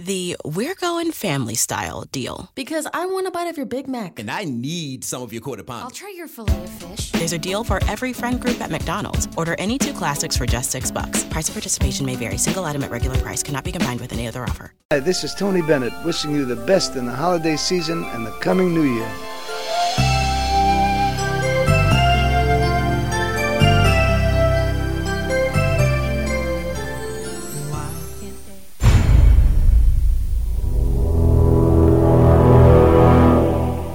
The We're Going Family Style deal. Because I want a bite of your Big Mac. And I need some of your quarter pound. I'll try your filet of fish. There's a deal for every friend group at McDonald's. Order any two classics for just six bucks. Price of participation may vary. Single item at regular price cannot be combined with any other offer. Hi, this is Tony Bennett wishing you the best in the holiday season and the coming new year.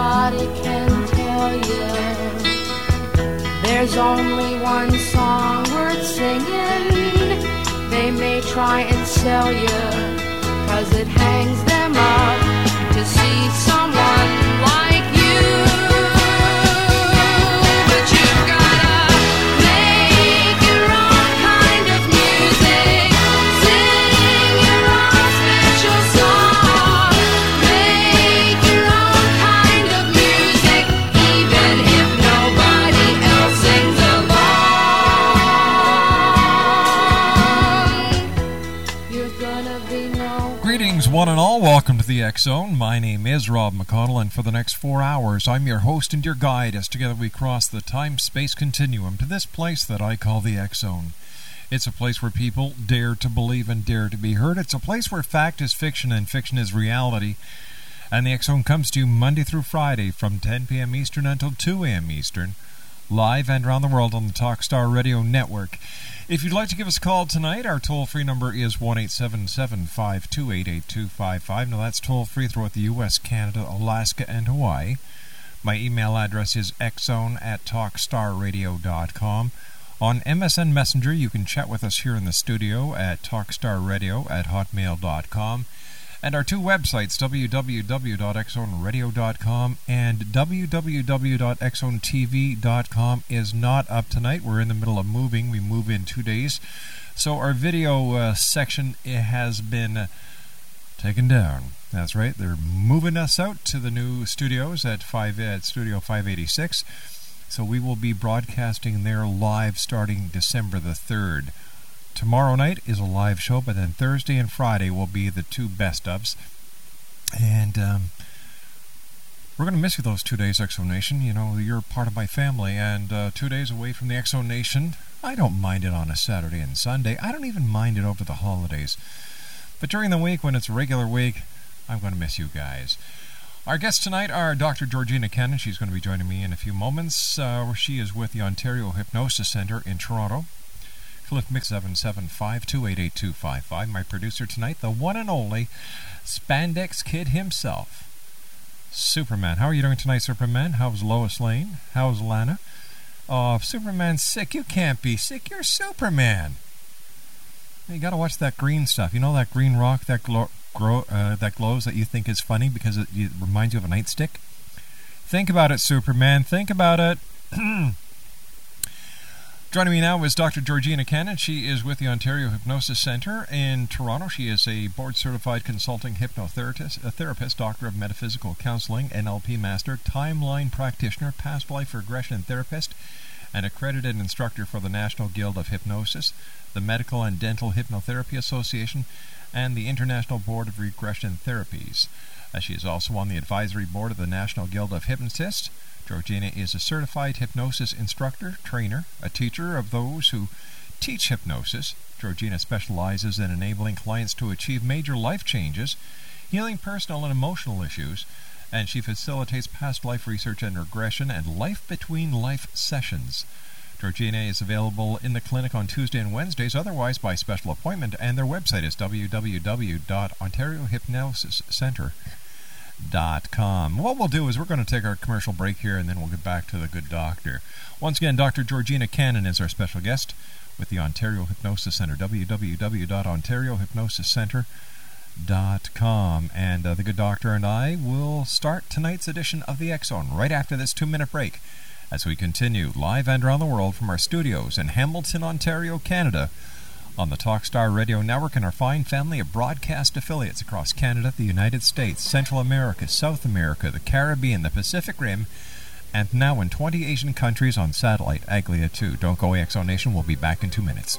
Nobody can tell you there's only one song worth singing. They may try and sell you, cause it hangs them up to see someone the X Zone. My name is Rob McConnell, and for the next four hours, I'm your host and your guide as together we cross the time space continuum to this place that I call the X Zone. It's a place where people dare to believe and dare to be heard. It's a place where fact is fiction and fiction is reality. And the X Zone comes to you Monday through Friday from 10 p.m. Eastern until 2 a.m. Eastern, live and around the world on the Talkstar Radio Network. If you'd like to give us a call tonight, our toll free number is 1 877 528 8255. Now, that's toll free throughout the U.S., Canada, Alaska, and Hawaii. My email address is xzone at talkstarradio.com. On MSN Messenger, you can chat with us here in the studio at talkstarradio at hotmail.com. And our two websites, www.xzoneradio.com and www.xzonetv.com, is not up tonight. We're in the middle of moving. We move in two days. So our video uh, section it has been taken down. That's right. They're moving us out to the new studios at five at Studio 586. So we will be broadcasting there live starting December the 3rd. Tomorrow night is a live show, but then Thursday and Friday will be the two best ofs. And um, we're going to miss you those two days, Exo Nation. You know, you're part of my family, and uh, two days away from the Exo Nation. I don't mind it on a Saturday and Sunday. I don't even mind it over the holidays. But during the week, when it's a regular week, I'm going to miss you guys. Our guests tonight are Dr. Georgina Cannon. She's going to be joining me in a few moments. Uh, she is with the Ontario Hypnosis Center in Toronto. Cliff Mix 775288255. My producer tonight, the one and only Spandex Kid himself, Superman. How are you doing tonight, Superman? How's Lois Lane? How's Lana? Oh, Superman's sick, you can't be sick. You're Superman. You got to watch that green stuff. You know that green rock that glow, grow, uh, that glows that you think is funny because it, it reminds you of a nightstick. Think about it, Superman. Think about it. Joining me now is Dr. Georgina Cannon. She is with the Ontario Hypnosis Center in Toronto. She is a board certified consulting hypnotherapist, a therapist, doctor of metaphysical counseling, NLP master, timeline practitioner, past life regression therapist, and accredited instructor for the National Guild of Hypnotists, the Medical and Dental Hypnotherapy Association, and the International Board of Regression Therapies. Uh, she is also on the advisory board of the National Guild of Hypnotists. Georgina is a certified hypnosis instructor, trainer, a teacher of those who teach hypnosis. Georgina specializes in enabling clients to achieve major life changes, healing personal and emotional issues, and she facilitates past life research and regression and life between life sessions. Georgina is available in the clinic on Tuesday and Wednesdays, otherwise by special appointment, and their website is www.ontariohypnosiscenter.com. What we'll do is we're going to take our commercial break here and then we'll get back to the good doctor. Once again, Dr. Georgina Cannon is our special guest with the Ontario Hypnosis Center, www.ontariohypnosiscenter.com. And uh, the good doctor and I will start tonight's edition of the Zone right after this two minute break as we continue live and around the world from our studios in Hamilton, Ontario, Canada, on the Talkstar Radio Network and our fine family of broadcast affiliates across Canada, the United States, Central America, South America, the Caribbean, the Pacific Rim, and now in 20 Asian countries on satellite, Agila 2. Don't go Exo Nation, we'll be back in two minutes.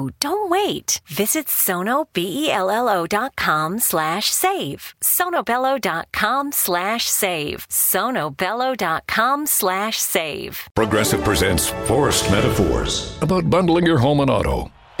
Don't wait. Visit sonobello.com slash save. sonobello.com slash save. sonobello.com slash save. Progressive presents Forced Metaphors about bundling your home and auto.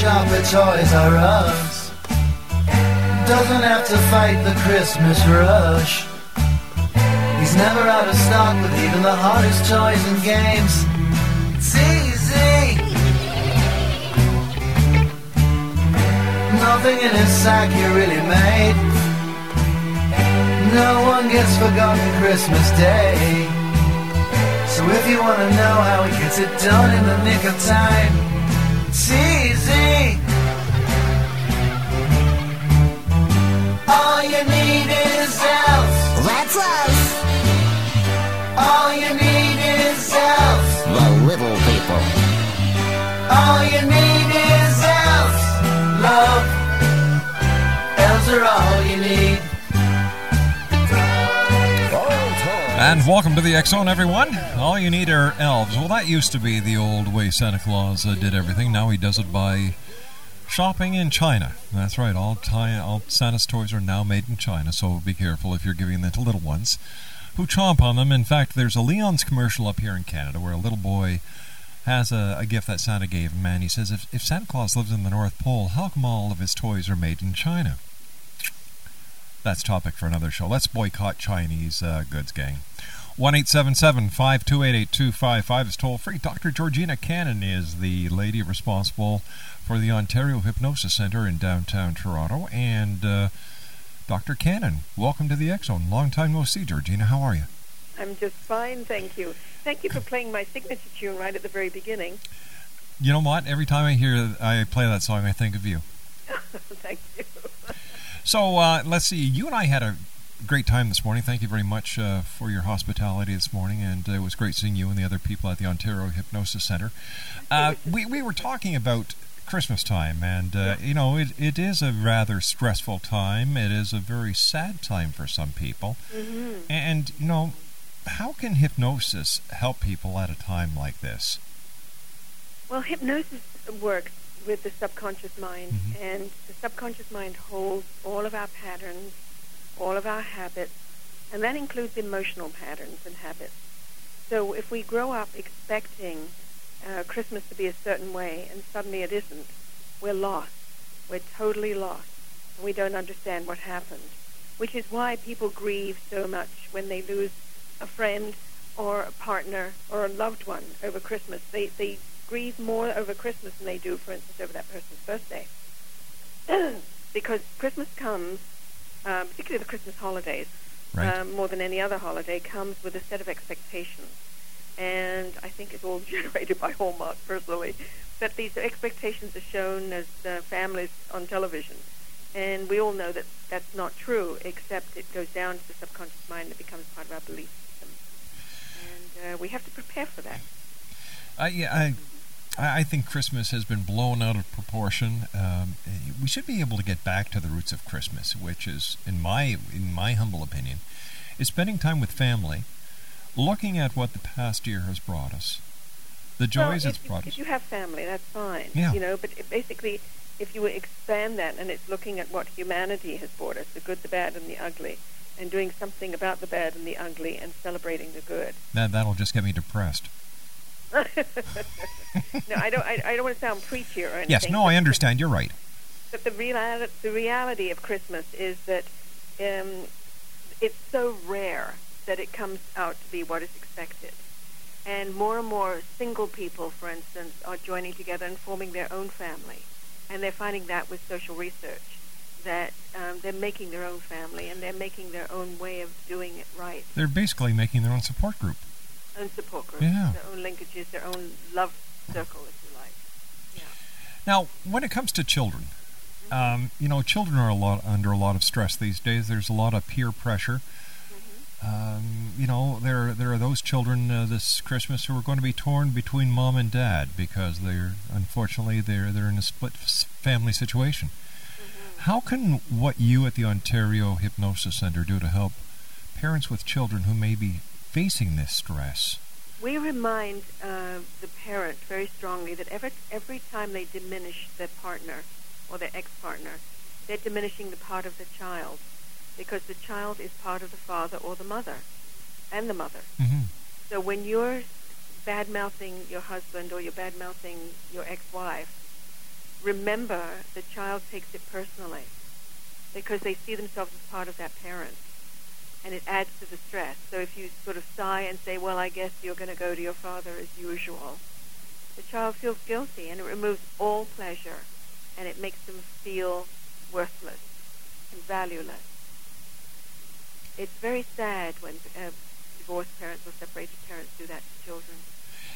Shop at Toys R Us. Doesn't have to fight the Christmas rush. He's never out of stock with even the hottest toys and games. It's easy. Nothing in his sack he really made. No one gets forgotten Christmas Day. So if you wanna know how he gets it done in the nick of time, it's easy. That's us. All you need is. The little people. All you need is. Love. Elves are all you need. And welcome to the Zone, everyone. All you need are elves. Well, that used to be the old way Santa Claus uh, did everything. Now he does it by shopping in China. That's right. All, all Santa's toys are now made in China, so be careful if you're giving them to little ones who chomp on them. In fact, there's a Leon's commercial up here in Canada where a little boy has a, a gift that Santa gave him, and he says, if, if Santa Claus lives in the North Pole, how come all of his toys are made in China? That's topic for another show. Let's boycott Chinese uh, goods, gang. 1 528 is toll free. Dr. Georgina Cannon is the lady responsible for the Ontario Hypnosis Center in downtown Toronto. And uh, Dr. Cannon, welcome to the X Zone. Long time no see, Georgina. How are you? I'm just fine, thank you. Thank you for playing my signature tune right at the very beginning. You know what? Every time I hear I play that song, I think of you. thank you. So uh, let's see. You and I had a great time this morning. Thank you very much uh, for your hospitality this morning, and uh, it was great seeing you and the other people at the Ontario Hypnosis Center. Uh, we we were talking about Christmas time, and uh, you know it, it is a rather stressful time. It is a very sad time for some people, Mm-hmm. and you know how can hypnosis help people at a time like this? Well, hypnosis works with the subconscious mind, and the subconscious mind holds all of our patterns, all of our habits, and that includes emotional patterns and habits. So if we grow up expecting uh, Christmas to be a certain way and suddenly it isn't, we're lost. We're totally lost. And we don't understand what happened, which is why people grieve so much when they lose a friend or a partner or a loved one over Christmas. They, they grieve more over Christmas than they do, for instance, over that person's birthday. because Christmas comes, um, particularly the Christmas holidays, Right. um, more than any other holiday, comes with a set of expectations. And I think it's all generated by Hallmark, personally. But these expectations are shown as uh, families on television. And we all know that that's not true, except it goes down to the subconscious mind and it becomes part of our belief system. And uh, we have to prepare for that. I, yeah, I, I I think Christmas has been blown out of proportion. Um, we should be able to get back to the roots of Christmas, which is, in my in my humble opinion, is spending time with family, looking at what the past year has brought us, the joys well, it's if, brought if us. you have family, that's fine. Yeah. You know, but it basically, if you expand that and it's looking at what humanity has brought us, the good, the bad, and the ugly, and doing something about the bad and the ugly and celebrating the good. That that'll just get me depressed. no, I don't. I, I don't want to sound preachy or anything. Yes, no, I understand. You're right. But the reality, the reality of Christmas is that um, it's so rare that it comes out to be what is expected. And more and more single people, for instance, are joining together and forming their own family. And they're finding that with social research, that um, they're making their own family and they're making their own way of doing it right. They're basically making their own support group. Own support groups, Yeah. their own linkages, their own love circle, if you like. Now, when it comes to children, um, you know, children are a lot under a lot of stress these days. There's a lot of peer pressure. Um, you know, there there are those children uh, this Christmas who are going to be torn between mom and dad because they're unfortunately they're they're in a split family situation. How can what you at the Ontario Hypnosis Center do to help parents with children who may be facing this stress? We remind uh, the parent very strongly that every, every time they diminish their partner or their ex-partner, they're diminishing the part of the child because the child is part of the father or the mother and the mother. Mm-hmm. So when you're bad-mouthing your husband or you're bad-mouthing your ex-wife, remember the child takes it personally because they see themselves as part of that parent and it adds to the stress. So if you sort of sigh and say, well, I guess you're going to go to your father as usual, the child feels guilty and it removes all pleasure and it makes them feel worthless and valueless. It's very sad when uh, divorced parents or separated parents do that to children.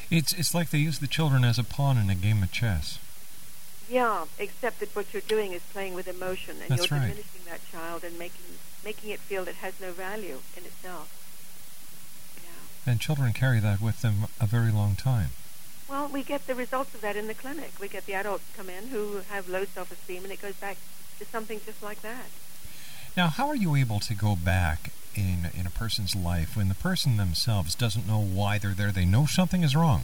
It's it's like they use the children as a pawn in a game of chess. Yeah, except that what you're doing is playing with emotion, and That's you're right. diminishing that child and making making it feel it has no value in itself. And children carry that with them a very long time. Well, we get the results of that in the clinic. We get the adults come in who have low self-esteem, and it goes back to something just like that. Now, how are you able to go back in in a person's life when the person themselves doesn't know why they're there. They know something is wrong,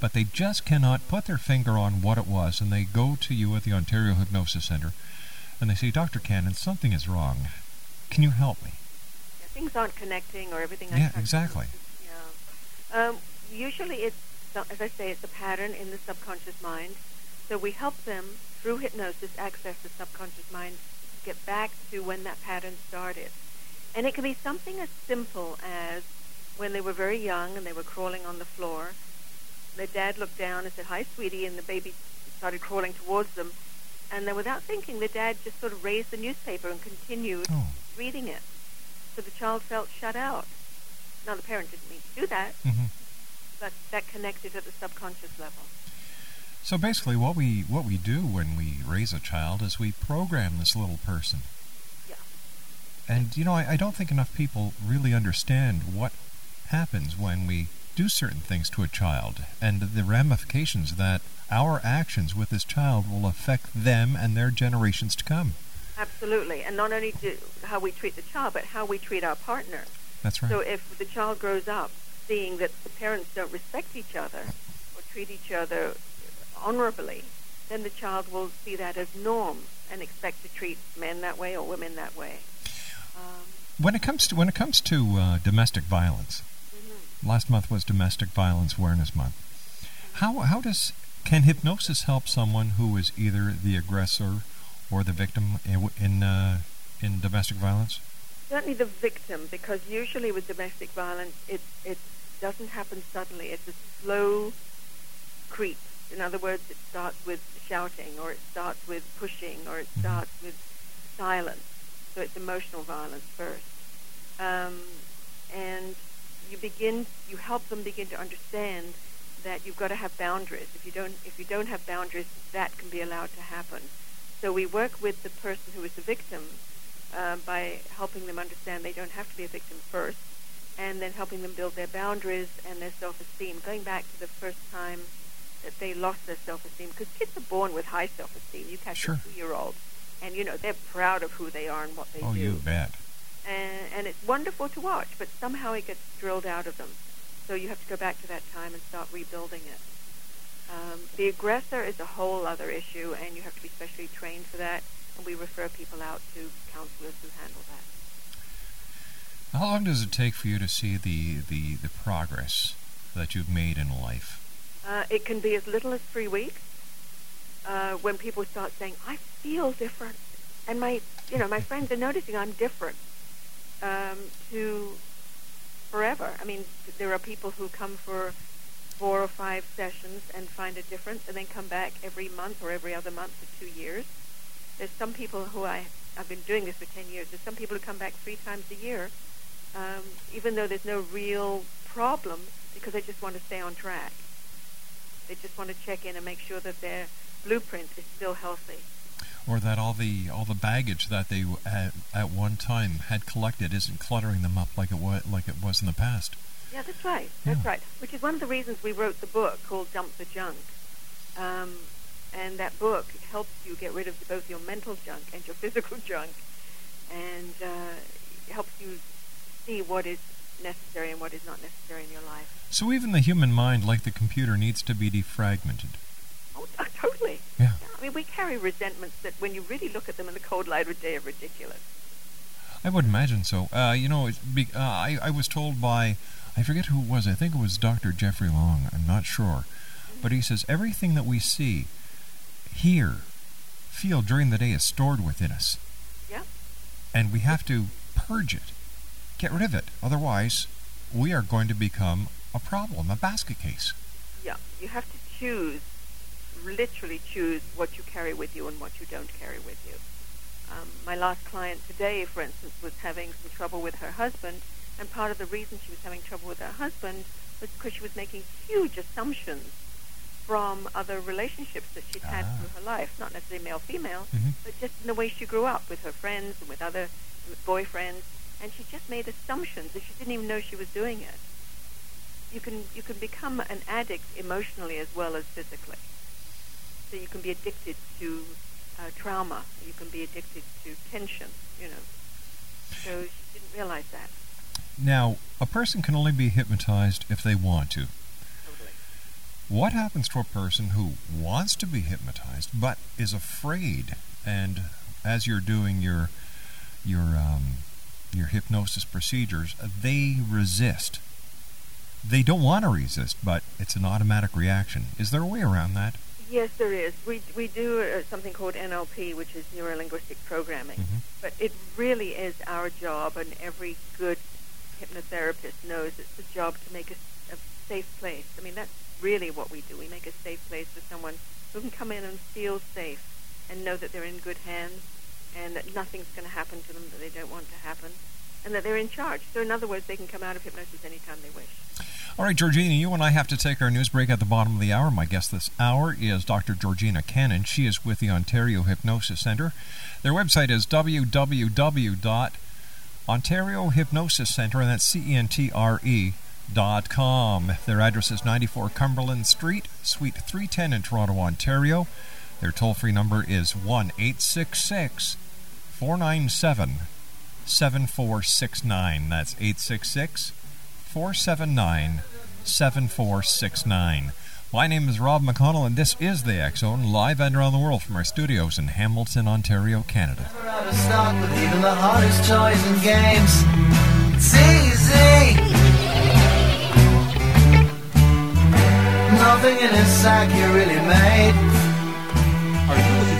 but they just cannot put their finger on what it was, and they go to you at the Ontario Hypnosis Center, and they say, "Dr. Cannon, something is wrong. Can you help me?" Yeah, things aren't connecting or everything. Yeah, exactly. Yeah. Um, usually, it's as I say, it's a pattern in the subconscious mind. So we help them through hypnosis access the subconscious mind get back to when that pattern started. And it can be something as simple as when they were very young and they were crawling on the floor. Their dad looked down and said, "Hi, sweetie," and the baby started crawling towards them. And then, without thinking, the dad just sort of raised the newspaper and continued reading it. So the child felt shut out. Now, the parent didn't mean to do that, hmm but that connected at the subconscious level. So basically, what we what we do when we raise a child is we program this little person. Yeah. And you know, I, I don't think enough people really understand what happens when we do certain things to a child and the ramifications that our actions with this child will affect them and their generations to come. Absolutely. And not only do, how we treat the child, but how we treat our partner. That's right. So if the child grows up seeing that the parents don't respect each other or treat each other honorably, then the child will see that as norm and expect to treat men that way or women that way. When it comes to when it comes to uh, domestic violence, last month was Domestic Violence Awareness Month. How how does can hypnosis help someone who is either the aggressor or the victim in in, uh, in domestic violence? Certainly the victim, because usually with domestic violence, it, it doesn't happen suddenly. It's a slow creep. In other words, it starts with shouting, or it starts with pushing, or it starts with silence. So it's emotional violence first. Um, and you begin, you help them begin to understand that you've got to have boundaries. If you don't, if you don't have boundaries, that can be allowed to happen. So we work with the person who is the victim uh, by helping them understand they don't have to be a victim first, and then helping them build their boundaries and their self-esteem. Going back to the first time that they lost their self-esteem, because kids are born with high self-esteem. You catch Sure. a two-year-old, and you know they're proud of who they are and what they oh, do Oh, you bet. and, and it's wonderful to watch, but somehow it gets drilled out of them. So you have to go back to that time and start rebuilding it. Um, the aggressor is a whole other issue, and you have to be specially trained for that. And we refer people out to counselors who handle that. How long does it take for you to see the, the, the progress that you've made in life? Uh, it can be as little as three weeks. Uh, when people start saying, "I feel different," and my, you know, my friends are noticing I'm different. Um, to forever. I mean, there are people who come for four or five sessions and find a difference, and then come back every month or every other month for two years. There's some people who I I've been doing this for ten years. There's some people who come back three times a year, um, even though there's no real problem, because they just want to stay on track. They just want to check in and make sure that their blueprint is still healthy. Or that all the all the baggage that they at, at one time had collected isn't cluttering them up like it was like it was in the past. Yeah, that's right. That's right. Which is one of the reasons we wrote the book called Dump the Junk. Um, and that book helps you get rid of both your mental junk and your physical junk, and uh, helps you see what is necessary and what is not necessary in your life. So even the human mind, like the computer, needs to be defragmented. Oh, totally. Yeah. I mean, we carry resentments that, when you really look at them in the cold light of day, are ridiculous. I would imagine so. Uh, you know, it's be, uh, I, I was told by, I forget who it was, I think it was Dr. Jeffrey Long, I'm not sure. But he says everything that we see, hear, feel during the day is stored within us. Yeah. And we have to purge it, get rid of it. Otherwise, we are going to become a problem, a basket case. Yeah. You have to choose, literally choose what you carry with you and what you don't carry with you. Um, my last client today, for instance, was having some trouble with her husband, and part of the reason she was having trouble with her husband was because she was making huge assumptions from other relationships that she'd had through her life, not necessarily male-female, Mhm. but just in the way she grew up with her friends and with other with boyfriends, and she just made assumptions that she didn't even know she was doing it. You can you can become an addict emotionally as well as physically. So you can be addicted to uh, trauma. You can be addicted to tension. You know. So she didn't realize that. Now, a person can only be hypnotized if they want to. What happens to a person who wants to be hypnotized but is afraid? And as you're doing your your um, your hypnosis procedures, they resist. They don't want to resist, but it's an automatic reaction. Is there a way around that? Yes, there is. We we do uh, something called NLP, which is neuro linguistic programming. But it really is our job, and every good hypnotherapist knows it's the job to make a, a safe place. I mean, that's really what we do. We make a safe place for someone who can come in and feel safe and know that they're in good hands and that nothing's going to happen to them that they don't want to happen and that they're in charge. So, in other words, they can come out of hypnosis anytime they wish. All right, Georgina, you and I have to take our news break at the bottom of the hour. My guest this hour is Dr. Georgina Cannon. She is with the Ontario Hypnosis Center. Their website is www.ontario Hypnosis Center, and that's C-E-N-T-R-E dot com. Their address is 94 Cumberland Street, Suite 310 in Toronto, Ontario. Their toll-free number is 1-866-497-7469. That's 866 479 7469. My name is Rob McConnell, and this is the X Zone, live and around the world from our studios in Hamilton, Ontario, Canada. Nothing in his sack you really made.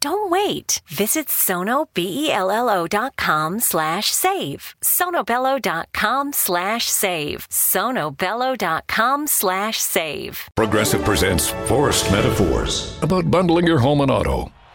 Don't wait. Visit sonobello.com slash save. sonobello.com slash save. sonobello.com slash save. Progressive presents Forced Metaphors about bundling your home and auto.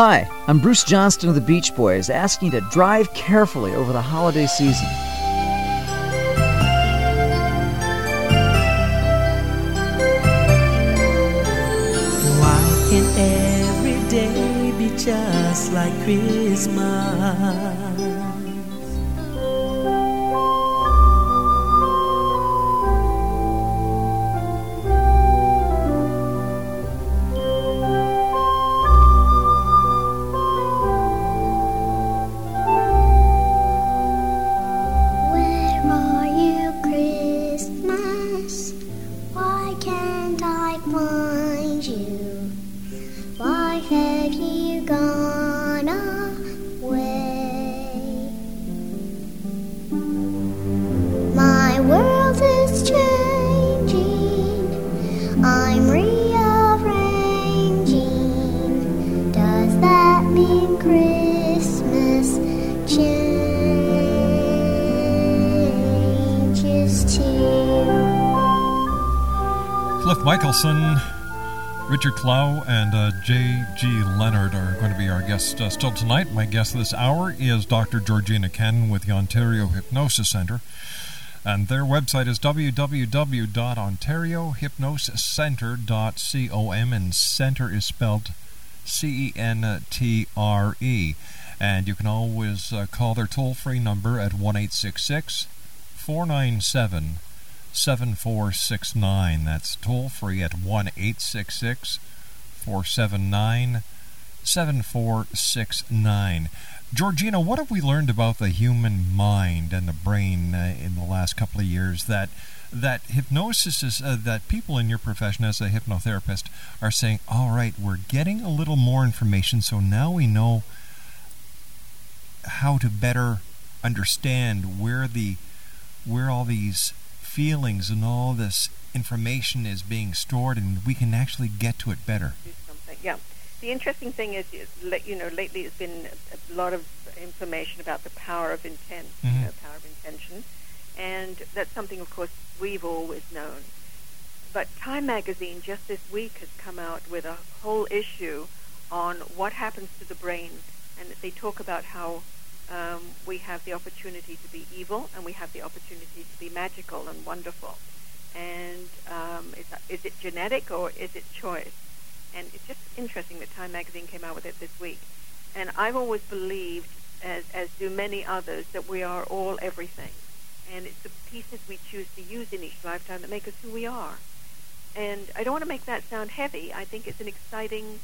Hi, I'm Bruce Johnston of the Beach Boys, asking you to drive carefully over the holiday season. Why can every day be just like Christmas? Richard Clow, and uh, J.G. Leonard are going to be our guests uh, still tonight. My guest this hour is Dr. Georgina Cannon with the Ontario Hypnosis Center. And their website is www.ontariohypnosiscenter.com, and center is spelled C E N T R E. And you can always uh, call their toll free number at 1 497 7469. That's toll free at 1 479 7469. Georgina, what have we learned about the human mind and the brain uh, in the last couple of years that that hypnosis is uh, that people in your profession as a hypnotherapist are saying, "All right, we're getting a little more information, so now we know how to better understand where the where all these feelings and all this information is being stored and we can actually get to it better." Yeah. The interesting thing is, is you know, lately there's been a, lot of information about the power of intent, you Mhm. know, power of intention, and that's something, of course, we've always known. But Time Magazine just this week has come out with a whole issue on what happens to the brain, and they talk about how um, we have the opportunity to be evil and we have the opportunity to be magical and wonderful. And um, is, is it genetic or is it choice? And it's just interesting that Time Magazine came out with it this week. And I've always believed, as, as do many others, that we are all everything. And it's the pieces we choose to use in each lifetime that make us who we are. And I don't want to make that sound heavy. I think it's an exciting,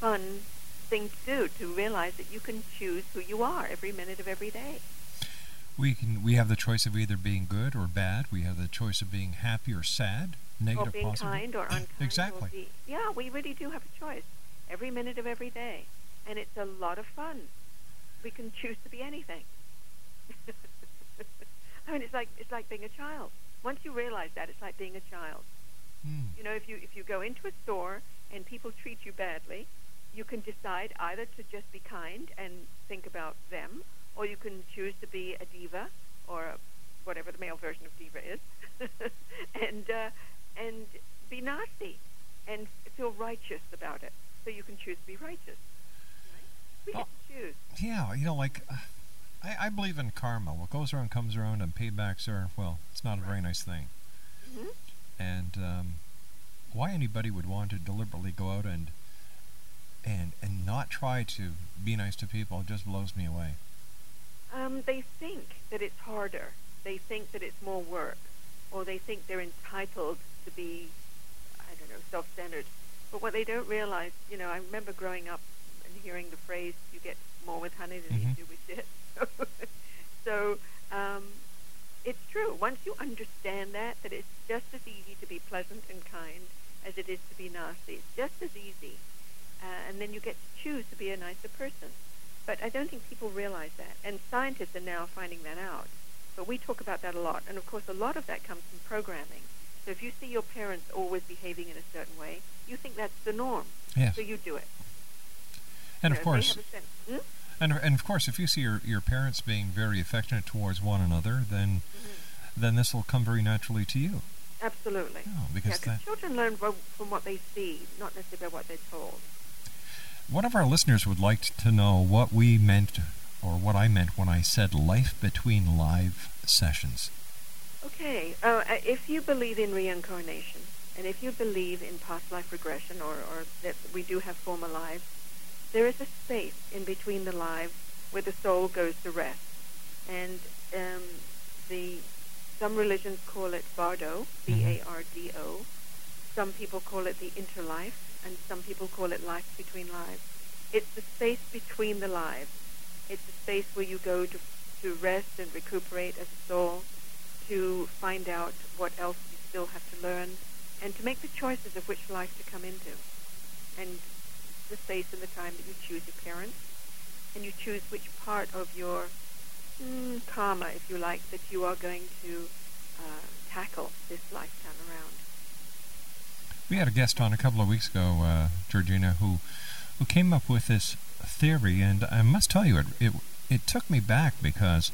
fun thing to do, to realize that you can choose who you are every minute of every day. We can we have the choice of either being good or bad. We have the choice of being happy or sad, negative, or being positive. kind or unkind. Exactly. Be, yeah, we really do have a choice every minute of every day, and it's a lot of fun. We can choose to be anything. I mean, it's like it's like being a child. Once you realize that, it's like being a child. Hmm. You know, if you if you go into a store and people treat you badly, you can decide either to just be kind and think about them, or you can choose to be a diva or a, whatever the male version of diva is, and uh, and be nasty and feel righteous about it. So you can choose to be righteous. Right? We to choose. Yeah, you know, like uh, I, I believe in karma. What goes around comes around, and paybacks are well, it's not a very nice thing. Mhm. And um, why anybody would want to deliberately go out and and and not try to be nice to people just blows me away. Um, they think that it's harder. They think that it's more work, or they think they're entitled to be, I don't know, self-centered. But what they don't realize, you know, I remember growing up and hearing the phrase, "You get more with honey than Mhm. you do with shit." so um, it's true. Once you understand that, that it's just as easy to be pleasant and kind as it is to be nasty. It's just as easy, uh, and then you get to choose to be a nicer person. But I don't think people realize that, and scientists are now finding that out. But we talk about that a lot, and of course, a lot of that comes from programming. So if you see your parents always behaving in a certain way, you think that's the norm. Yes. So you do it. And You of course, have a sense- Hmm? and and of course, if you see your, your parents being very affectionate towards one another, then Mm-hmm. then this will come very naturally to you. Absolutely. Oh, because yeah, children learn from what they see, not necessarily by what they're told. One of our listeners would like to know what we meant, or what I meant when I said life between live sessions. Okay, uh, uh, if you believe in reincarnation, and if you believe in past life regression, or, or that we do have former lives, there is a space in between the lives where the soul goes to rest. And um, the some religions call it bardo, B-A-R-D-O. Some people call it the interlife, and some people call it life between lives. It's the space between the lives. It's a space where you go to, to rest and recuperate as a soul, to find out what else you still have to learn, and to make the choices of which life to come into. And the space and the time that you choose your parents, and you choose which part of your mm, karma, if you like, that you are going to uh, tackle this lifetime around. We had a guest on a couple of weeks ago, uh, Georgina, who who came up with this theory, and I must tell you, it it, it took me back because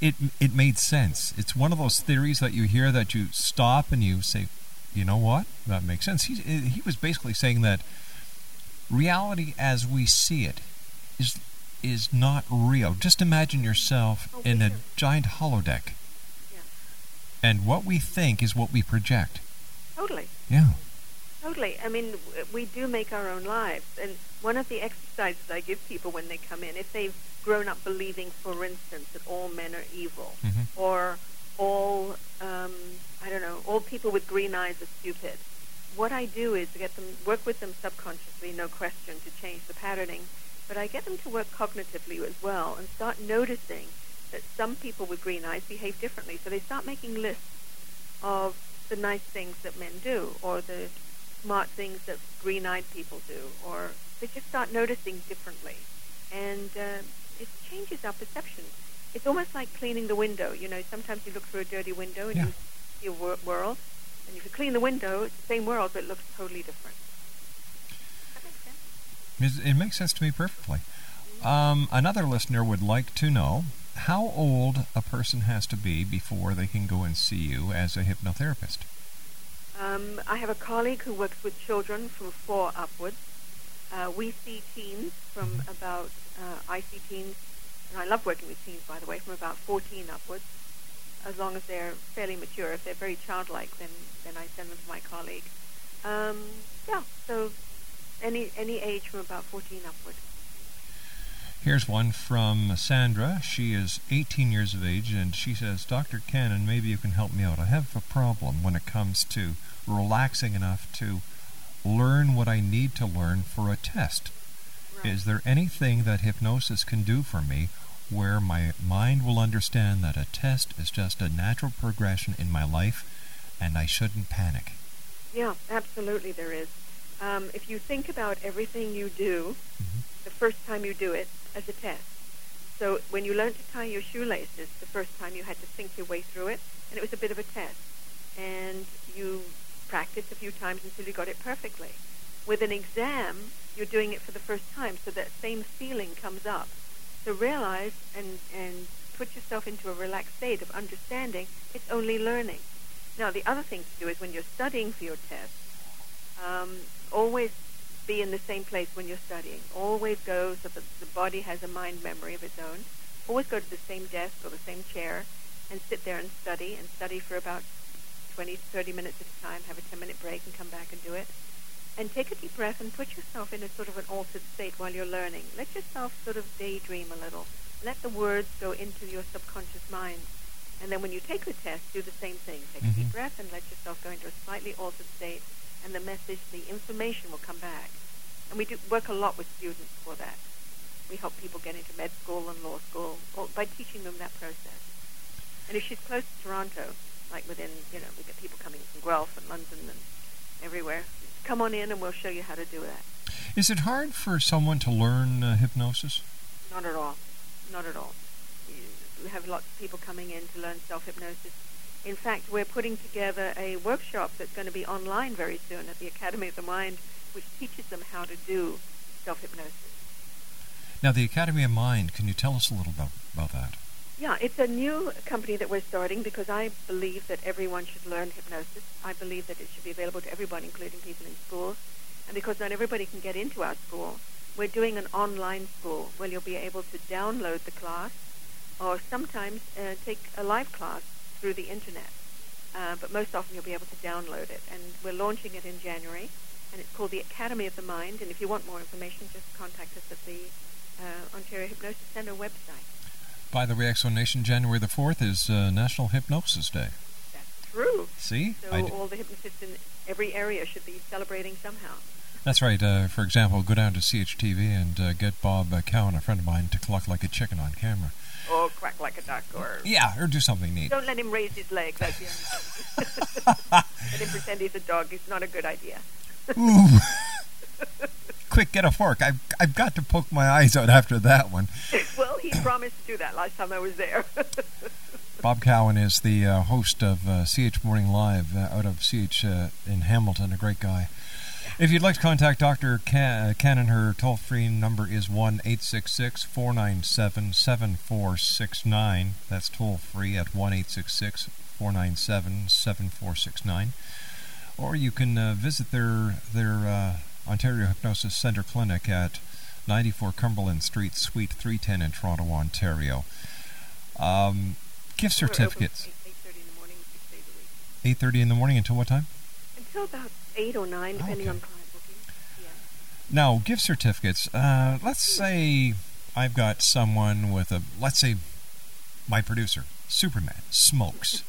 it it made sense. It's one of those theories that you hear that you stop and you say, you know what, that makes sense. He he was basically saying that reality as we see it is is not real. Just imagine yourself in a giant holodeck, and what we think is what we project. Totally. Yeah. Totally. I mean, we do make our own lives. And one of the exercises I give people when they come in, if they've grown up believing, for instance, that all men are evil, Mhm. or all, um, I don't know, all people with green eyes are stupid, what I do is get them, work with them subconsciously, no question, to change the patterning, but I get them to work cognitively as well and start noticing that some people with green eyes behave differently. So they start making lists of the nice things that men do or the smart things that green-eyed people do or they just start noticing differently. And uh, it changes our perception. It's almost like cleaning the window. You know, sometimes you look through a dirty window and Yeah. you see a wor- world. And if you clean the window, it's the same world, but it looks totally different. It it makes sense to me perfectly. Um, another listener would like to know how old a person has to be before they can go and see you as a hypnotherapist. Um, I have a colleague who works with children from four upwards. Uh, we see teens from about, uh, I see teens, and I love working with teens, by the way, from about 14 upwards, as long as they're fairly mature. If they're very childlike, then, then I send them to my colleague. Um, yeah, so any, any age from about 14 upwards. Here's one from Sandra. She is 18 years of age, and she says, Dr. Cannon, maybe you can help me out. I have a problem when it comes to relaxing enough to learn what I need to learn for a test. Is there anything that hypnosis can do for me where my mind will understand that a test is just a natural progression in my life and I shouldn't panic? Yeah, absolutely there is. Um, if you think about everything you do, the first time you do it as a test. So when you learned to tie your shoelaces, the first time you had to think your way through it, and it was a bit of a test. And you practiced a few times until you got it perfectly. With an exam, you're doing it for the first time, so that same feeling comes up. So realize and, and put yourself into a relaxed state of understanding it's only learning. Now, the other thing to do is when you're studying for your test, um, always be in the same place when you're studying. Always go so that the body has a mind memory of its own. Always go to the same desk or the same chair and sit there and study and study for about 20, 30 minutes at a time. Have a 10 minute break and come back and do it. And take a deep breath and put yourself in a sort of an altered state while you're learning. Let yourself sort of daydream a little. Let the words go into your subconscious mind. And then when you take the test, do the same thing. Take a deep mm-hmm. breath and let yourself go into a slightly altered state, and the message, the information will come back. And we do work a lot with students for that. We help people get into med school and law school or by teaching them that process. And if she's close to Toronto, like within, you know, we get people coming from Guelph and London and everywhere, come on in and we'll show you how to do that. Is it hard for someone to learn uh, hypnosis? Not at all. Not at all. You- We have lots of people coming in to learn self-hypnosis. In fact, we're putting together a workshop that's going to be online very soon at the Academy of the Mind, which teaches them how to do self-hypnosis. Now, the Academy of Mind, can you tell us a little about, about that? Yeah, it's a new company that we're starting because I believe that everyone should learn hypnosis. I believe that it should be available to everybody, including people in schools. And because not everybody can get into our school, we're doing an online school where you'll be able to download the class or sometimes uh, take a live class through the internet. Uh, but most often you'll be able to download it. And we're launching it in January. And it's called the Academy of the Mind. And if you want more information, just contact us at the uh, Ontario Hypnosis Center website. By the way, Exo Nation, January the 4th is uh, National Hypnosis Day. That's true. See? So d- all the hypnotists in every area should be celebrating somehow. That's right. Uh, for example, go down to CHTV and uh, get Bob uh, Cowan, a friend of mine, to cluck like a chicken on camera. Or quack like a duck, or Yeah, or do something neat. don't let him raise his leg. That's the only thing. let him pretend he's a dog. It's not a good idea. Ooh. Quick, get a fork. I've, I've got to poke my eyes out after that one. well, he promised to do that last time I was there. Bob Cowan is the uh, host of uh, CH Morning Live uh, out of CH uh, in Hamilton, a great guy. If you'd like to contact Dr. Can- Cannon, her toll free number is 1 866 497 7469. That's toll free at 1 866 497 7469. Or you can uh, visit their, their uh, Ontario Hypnosis Center Clinic at 94 Cumberland Street, Suite 310 in Toronto, Ontario. Um, gift certificates. 8.30 in the morning, six days a week. 8.30 in the morning until what time? Until about 8 or 9, depending Okay. on client booking. Now, gift certificates. Uh, let's say I've got someone with a, let's say my producer, Superman, smokes.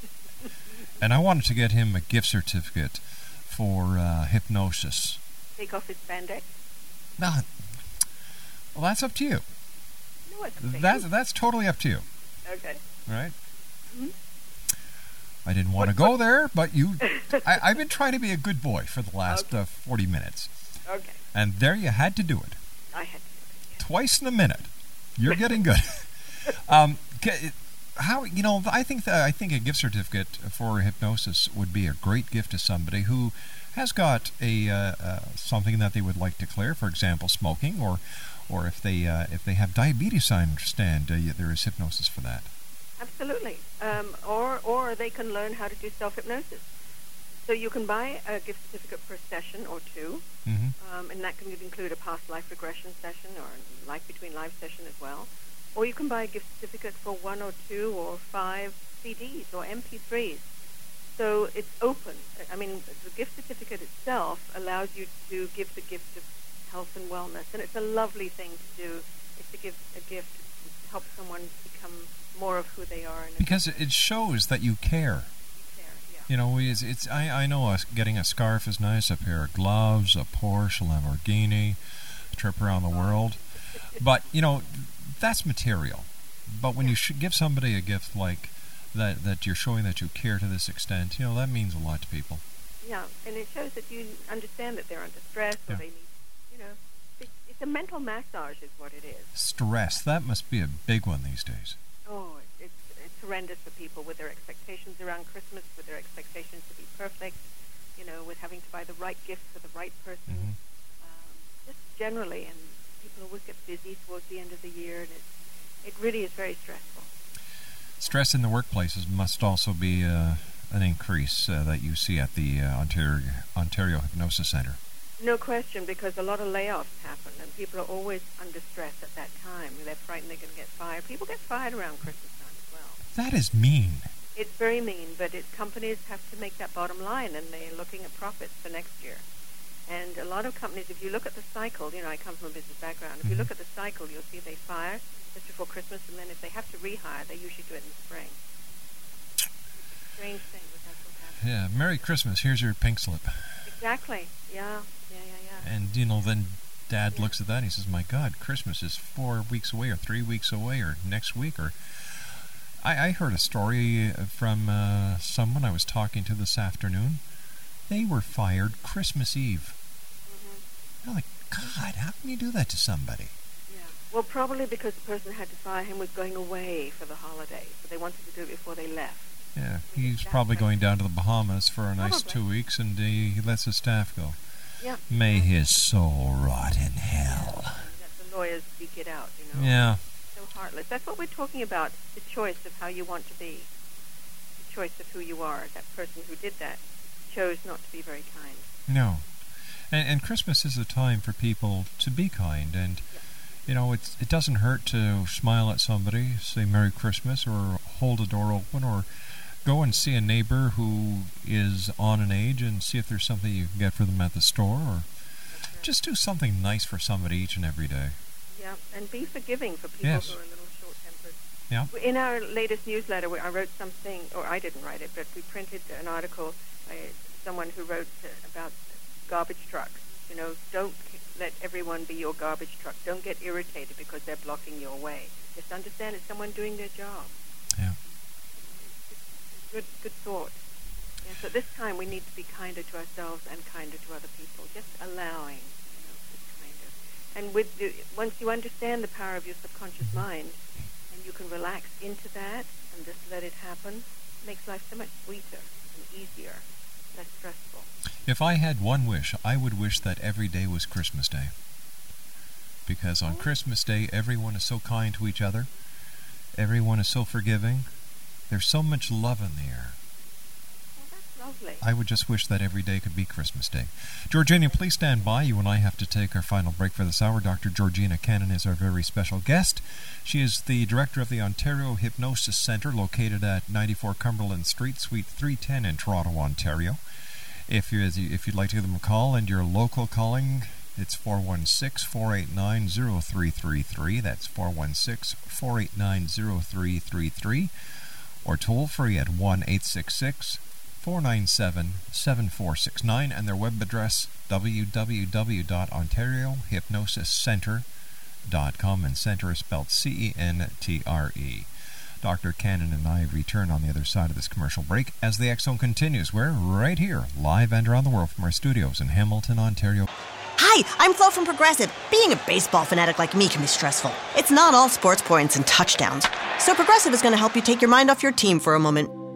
and I wanted to get him a gift certificate for uh, hypnosis. Take off his spandex. Now, Well, that's up to you. No, it's okay. That's that's totally up to you. Okay. Right? Mhm. I didn't want to go there, but you. I, I've been trying to be a good boy for the last uh, 40 minutes. Okay. And there you had to do it. I had Twice in a minute. You're getting good. um, how you know? I think that I think a gift certificate for hypnosis would be a great gift to somebody who has got a uh, uh, something that they would like to clear. For example, smoking, or or if they uh, if they have diabetes. I understand uh, there is hypnosis for that. Absolutely. Um, or, or they can learn how to do self hypnosis. So you can buy a gift certificate per session or 2 Mm-hmm. um, and that can include a past life regression session or a life between life session as well. Or you can buy a gift certificate for one or two or five CDs or MP3s. So it's open. I mean, the gift certificate itself allows you to give the gift of health and wellness, and it's a lovely thing to do. It's to give a gift to help someone become more of who they are. And Because it shows that you care. You know, it's, it's I, I know us getting a scarf is nice, a pair of gloves, a Porsche, a Lamborghini, a trip around the world. But, you know, that's material. But when you sh- give somebody a gift like that, that you're showing that you care to this extent, you know, that means a lot to people. Yeah, and it shows that you understand that they're under stress or they need, you know, it's, it's a mental massage is what it is. Stress, that must be a big one these days. Horrendous for people with their expectations around Christmas, with their expectations to be perfect, you know, with having to buy the right gift for the right person. Mm-hmm. Um, just generally, and people always get busy towards the end of the year, and it, it really is very stressful. Stress in the workplaces must also be uh, an increase uh, that you see at the uh, Ontario, Ontario Hypnosis Center. No question, because a lot of layoffs happen, and people are always under stress at that time. They're frightened they're going to get fired. People get fired around Christmas time as well. That is mean. It's very mean, but it, companies have to make that bottom line, and they're looking at profits for next year. And a lot of companies, if you look at the cycle, you know, I come from a business background. If you mm-hmm. look at the cycle, you'll see they fire just before Christmas, and then if they have to rehire, they usually do it in the spring. It's a strange thing, but that's what happens. Yeah, Merry Christmas. Here's your pink slip. Exactly. Yeah. Yeah. Yeah. Yeah. And, you know, then Dad looks at that and he says, My God, Christmas is four weeks away or three weeks away or next week. Or I, I heard a story from uh, someone I was talking to this afternoon. They were fired Christmas Eve. I'm like, God, how can you do that to somebody? Well, probably because the person who had to fire him was going away for the holidays, so they wanted to do it before they left. Yeah, he's probably going down to the Bahamas for a nice Probably. two weeks and uh, he lets his staff go. Yeah. May his soul rot in hell. Let the lawyers speak it out, you know. Yeah. Heartless. That's what we're talking about, the choice of how you want to be. The choice of who you are. That person who did that chose not to be very kind. No. And, and Christmas is a time for people to be kind. And, you know, it's, it doesn't hurt to smile at somebody, say Merry Christmas, or hold a door open, or go and see a neighbor who is on an age and see if there's something you can get for them at the store, or just do something nice for somebody each and every day. Yeah, and be forgiving for people Yes. who are a little short-tempered. Yeah. In our latest newsletter, I wrote something, or I didn't write it, but we printed an article by someone who wrote about garbage trucks. You know, don't let everyone be your garbage truck. Don't get irritated because they're blocking your way. Just understand it's someone doing their job. Yeah. Good, good thought. Yeah, so this time we need to be kinder to ourselves and kinder to other people. Just allowing, you know, to be kinder. And with the, once you understand the power of your subconscious mind, and you can relax into that and just let it happen, it makes life so much sweeter and easier, less stressful. If I had one wish, I would wish that every day was Christmas Day. Because on oh. Christmas Day, everyone is so kind to each other, everyone is so forgiving, there's so much love in the air. Lovely. I would just wish that every day could be Christmas Day. Georgina, please stand by. You and I have to take our final break for this hour. Dr. Georgina Cannon is our very special guest. She is the director of the Ontario Hypnosis Center, located at 94 Cumberland Street, Suite 310 in Toronto, Ontario. If you if you'd like to give them a call and your local calling, it's 416-489-0333. That's 416-489-0333. Or toll free at 1-866 497 7469 and their web address www.ontariohypnosiscenter.com and center is spelled C E N T R E. Dr. Cannon and I return on the other side of this commercial break as the Zone continues. We're right here, live and around the world from our studios in Hamilton, Ontario. Hi, I'm Flo from Progressive. Being a baseball fanatic like me can be stressful. It's not all sports points and touchdowns. So Progressive is going to help you take your mind off your team for a moment.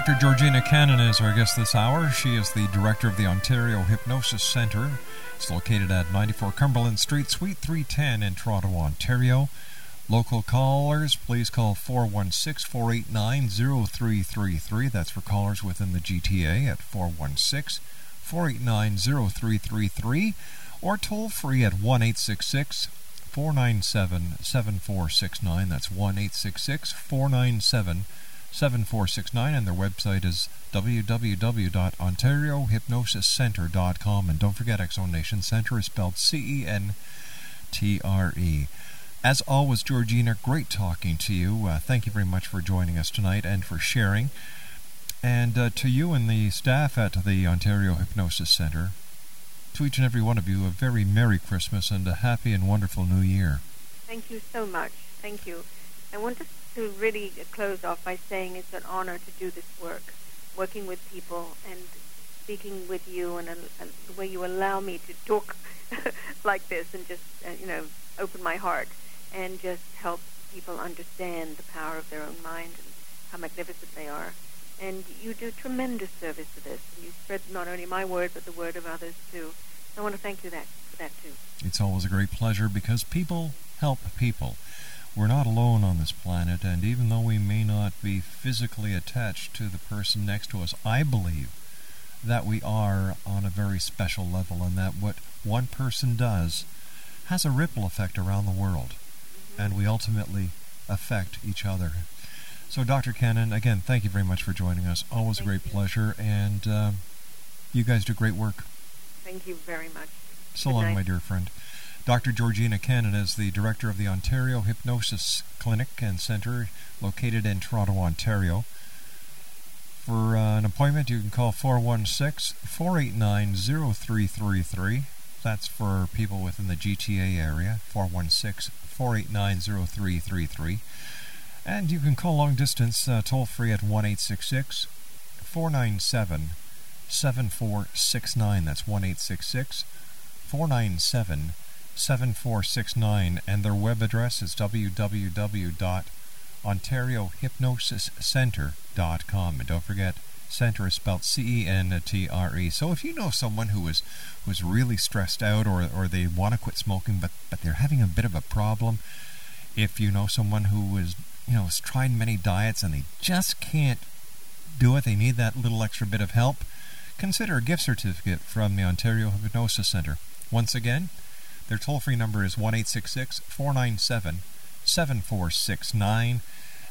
Dr. Georgina Cannon is our guest this hour. She is the director of the Ontario Hypnosis Center. It's located at 94 Cumberland Street, Suite 310 in Toronto, Ontario. Local callers, please call 416 489 0333. That's for callers within the GTA at 416 489 0333 or toll free at 1 866 497 7469. That's 1 866 497 7469 and their website is www.ontariohypnosiscenter.com and don't forget Exxon Nation Center is spelled C-E-N-T-R-E. As always, Georgina, great talking to you. Uh, thank you very much for joining us tonight and for sharing. And uh, to you and the staff at the Ontario Hypnosis Center, to each and every one of you, a very Merry Christmas and a happy and wonderful New Year. Thank you so much. Thank you. I want to, to really close off by saying it's an honor to do this work, working with people and speaking with you and, the way you allow me to talk like this and just, uh, you know, open my heart and just help people understand the power of their own mind and how magnificent they are. And you do tremendous service to this. And you spread not only my word, but the word of others too. I want to thank you that, for that too. It's always a great pleasure because people help people. We're not alone on this planet, and even though we may not be physically attached to the person next to us, I believe that we are on a very special level, and that what one person does has a ripple effect around the world, and we ultimately affect each other. So, Dr. Cannon, again, thank you very much for joining us. Always a great pleasure, and uh, you guys do great work. Thank you very much. So Good long, night. my dear friend. Dr. Georgina Cannon is the director of the Ontario Hypnosis Clinic and Center located in Toronto, Ontario. For uh, an appointment, you can call 416 489 0333. That's for people within the GTA area, 416 489 0333. And you can call long distance uh, toll free at 1 866 497 7469. That's 1 866 497 7469. And their web address is www.ontariohypnosiscenter.com. And don't forget, center is spelled C E N T R E. So if you know someone who is who's really stressed out or, or they want to quit smoking but, but they're having a bit of a problem, if you know someone who is you know has tried many diets and they just can't do it, they need that little extra bit of help, consider a gift certificate from the Ontario Hypnosis Center. Once again, Their toll free number is 1 497 7469,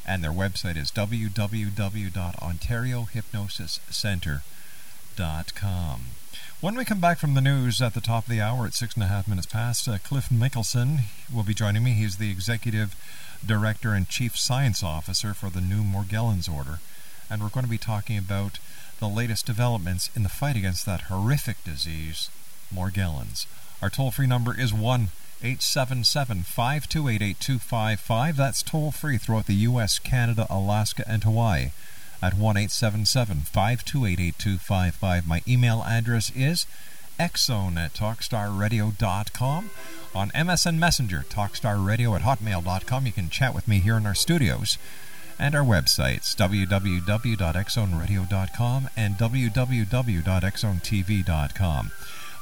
and their website is www.ontariohypnosiscenter.com. When we come back from the news at the top of the hour at six and a half minutes past, uh, Cliff Mickelson will be joining me. He's the executive director and chief science officer for the new Morgellons Order, and we're going to be talking about the latest developments in the fight against that horrific disease, Morgellons. Our toll free number is 1 877 528 8255. That's toll free throughout the U.S., Canada, Alaska, and Hawaii at 1 877 528 8255. My email address is xzone at talkstarradio.com. On MSN Messenger, talkstarradio at hotmail.com. You can chat with me here in our studios. And our websites, www.xzoneradio.com and www.xzonetv.com.